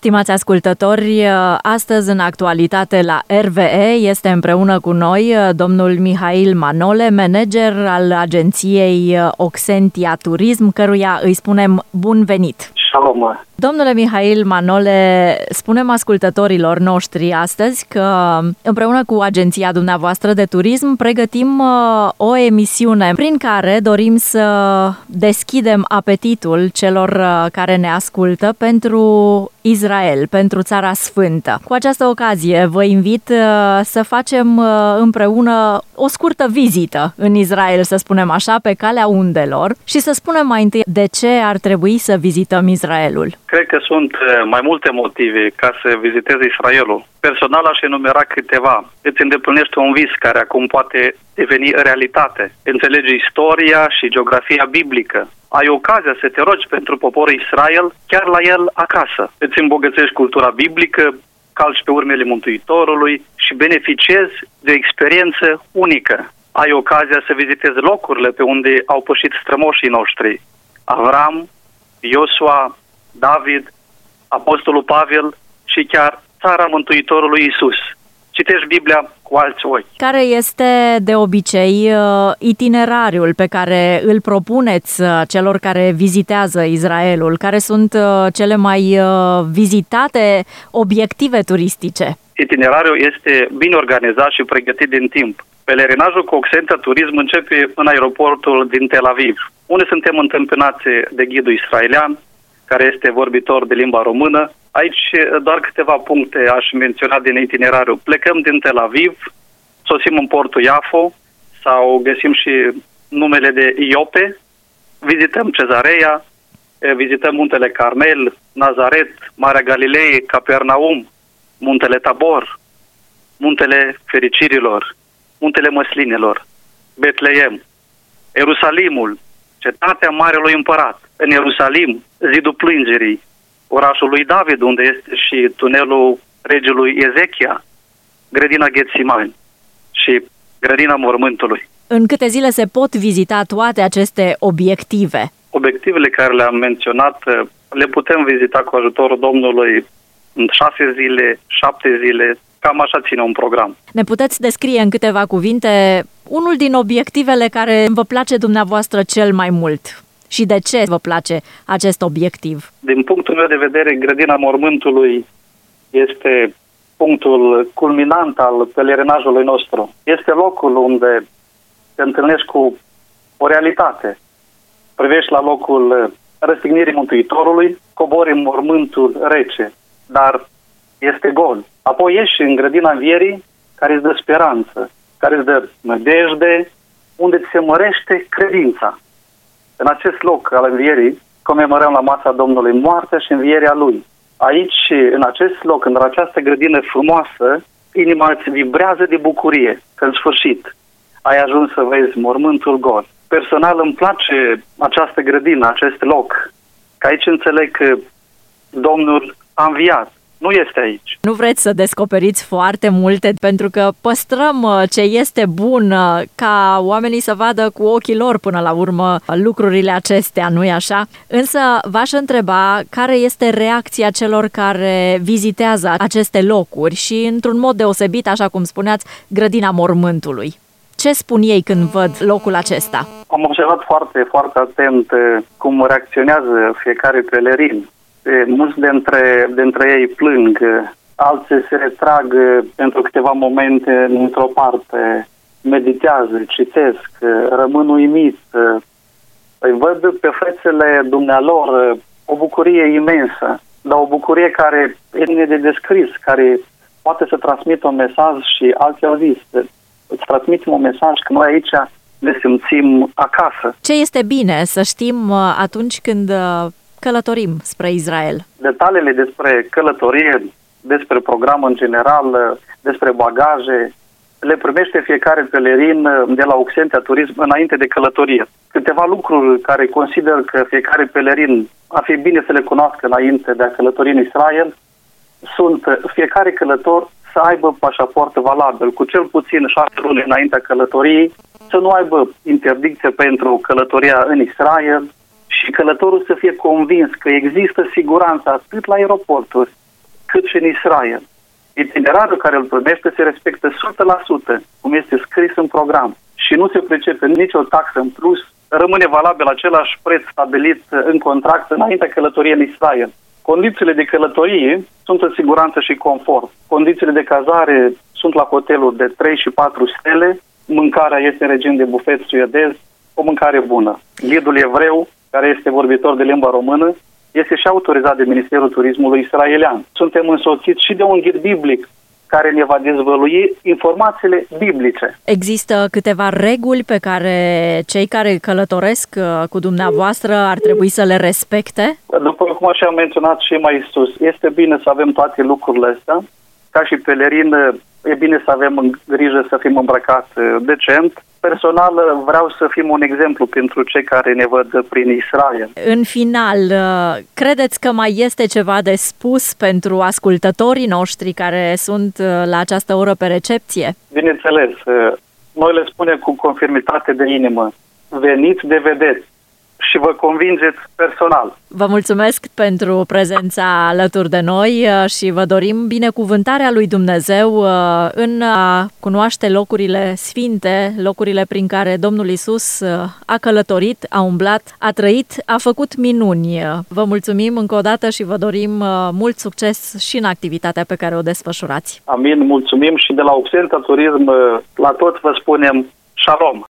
Stimați ascultători, astăzi în actualitate la RVE este împreună cu noi domnul Mihail Manole, manager al agenției Oxentia Turism, căruia îi spunem bun venit. Shalom! Domnule Mihail Manole, spunem ascultătorilor noștri astăzi că împreună cu agenția dumneavoastră de turism pregătim uh, o emisiune prin care dorim să deschidem apetitul celor uh, care ne ascultă pentru Israel, pentru Țara Sfântă. Cu această ocazie vă invit uh, să facem împreună o scurtă vizită în Israel, să spunem așa, pe calea undelor și să spunem mai întâi de ce ar trebui să vizităm Israelul. Cred că sunt uh, mai multe motive ca să vizitezi Israelul. Personal aș enumera câteva. Îți îndeplinește un vis care acum poate deveni realitate. Înțelegi istoria și geografia biblică. Ai ocazia să te rogi pentru poporul Israel chiar la el acasă. Îți îmbogățești cultura biblică, calci pe urmele Mântuitorului și beneficiezi de o experiență unică. Ai ocazia să vizitezi locurile pe unde au pășit strămoșii noștri. Avram, Iosua, David, Apostolul Pavel și chiar țara Mântuitorului Isus. Citești Biblia cu alți ochi. Care este de obicei uh, itinerariul pe care îl propuneți uh, celor care vizitează Israelul? Care sunt uh, cele mai vizitate obiective turistice? Itinerariul este bine organizat și pregătit din timp. Pelerinajul cu Oxenta Turism începe în aeroportul din Tel Aviv, unde suntem întâmpinați de ghidul israelian, care este vorbitor de limba română. Aici doar câteva puncte aș menționa din itinerariu. Plecăm din Tel Aviv, sosim în portul Iafo sau găsim și numele de Iope, vizităm Cezarea, vizităm muntele Carmel, Nazaret, Marea Galilei, Capernaum, muntele Tabor, muntele Fericirilor, muntele Măslinelor, Betleem, Ierusalimul, cetatea Marelui Împărat, în Ierusalim, zidul plângerii, orașul lui David, unde este și tunelul regelui Ezechia, grădina Ghețimani și grădina mormântului. În câte zile se pot vizita toate aceste obiective? Obiectivele care le-am menționat le putem vizita cu ajutorul Domnului în șase zile, șapte zile, cam așa ține un program. Ne puteți descrie în câteva cuvinte unul din obiectivele care vă place dumneavoastră cel mai mult? Și de ce vă place acest obiectiv? Din punctul meu de vedere, grădina mormântului este punctul culminant al pelerinajului nostru. Este locul unde te întâlnești cu o realitate. Privești la locul răstignirii Mântuitorului, cobori în mormântul rece, dar este gol. Apoi ieși în grădina învierii, care îți dă speranță, care îți dă nădejde, unde ți se mărește credința. În acest loc al învierii comemorăm la masa Domnului moartea și învierea Lui. Aici, în acest loc, în această grădină frumoasă, inima îți vibrează de bucurie că în sfârșit ai ajuns să vezi mormântul gol. Personal îmi place această grădină, acest loc, că aici înțeleg că Domnul a înviat nu este aici. Nu vreți să descoperiți foarte multe pentru că păstrăm uh, ce este bun uh, ca oamenii să vadă cu ochii lor până la urmă lucrurile acestea, nu-i așa? Însă v-aș întreba care este reacția celor care vizitează aceste locuri și într-un mod deosebit, așa cum spuneați, grădina mormântului. Ce spun ei când văd locul acesta? Am observat foarte, foarte atent uh, cum reacționează fiecare pelerin mulți dintre, dintre ei plâng, alții se retrag pentru câteva momente într-o parte, meditează, citesc, rămân uimit. Îi văd pe fețele dumnealor o bucurie imensă, dar o bucurie care e de descris, care poate să transmită un mesaj și alții au zis, îți transmitem un mesaj că noi aici ne simțim acasă. Ce este bine să știm uh, atunci când uh, călătorim spre Israel? Detaliile despre călătorie, despre program în general, despre bagaje, le primește fiecare pelerin de la Oxentia Turism înainte de călătorie. Câteva lucruri care consider că fiecare pelerin ar fi bine să le cunoască înainte de a călători în Israel sunt fiecare călător să aibă pașaport valabil cu cel puțin șase luni înaintea călătoriei, să nu aibă interdicție pentru călătoria în Israel, și călătorul să fie convins că există siguranță atât la aeroporturi, cât și în Israel. Itinerarul care îl primește se respectă 100%, cum este scris în program, și nu se pricepe nicio taxă în plus, rămâne valabil același preț stabilit în contract înaintea călătoriei în Israel. Condițiile de călătorie sunt în siguranță și confort. Condițiile de cazare sunt la hotelul de 3 și 4 stele, mâncarea este în regim de bufet suedez, o mâncare bună. Ghidul evreu, care este vorbitor de limba română, este și autorizat de Ministerul Turismului israelian. Suntem însoțiți și de un ghid biblic care ne va dezvălui informațiile biblice. Există câteva reguli pe care cei care călătoresc uh, cu dumneavoastră ar trebui să le respecte? După cum așa am menționat și mai sus, este bine să avem toate lucrurile astea. Ca și pelerin, e bine să avem grijă să fim îmbrăcați uh, decent, personal vreau să fim un exemplu pentru cei care ne văd prin Israel. În final, uh, credeți că mai este ceva de spus pentru ascultătorii noștri care sunt uh, la această oră pe recepție? Bineînțeles, uh, noi le spunem cu confirmitate de inimă, veniți de vedeți și vă convingeți personal. Vă mulțumesc pentru prezența alături de noi uh, și vă dorim binecuvântarea lui Dumnezeu uh, în a cunoaște locurile sfinte, locurile prin care Domnul Isus uh, a călătorit, a umblat, a trăit, a făcut minuni. Vă mulțumim încă o dată și vă dorim mult succes și în activitatea pe care o desfășurați. Amin, mulțumim și de la Oxenta Turism la toți vă spunem Shalom!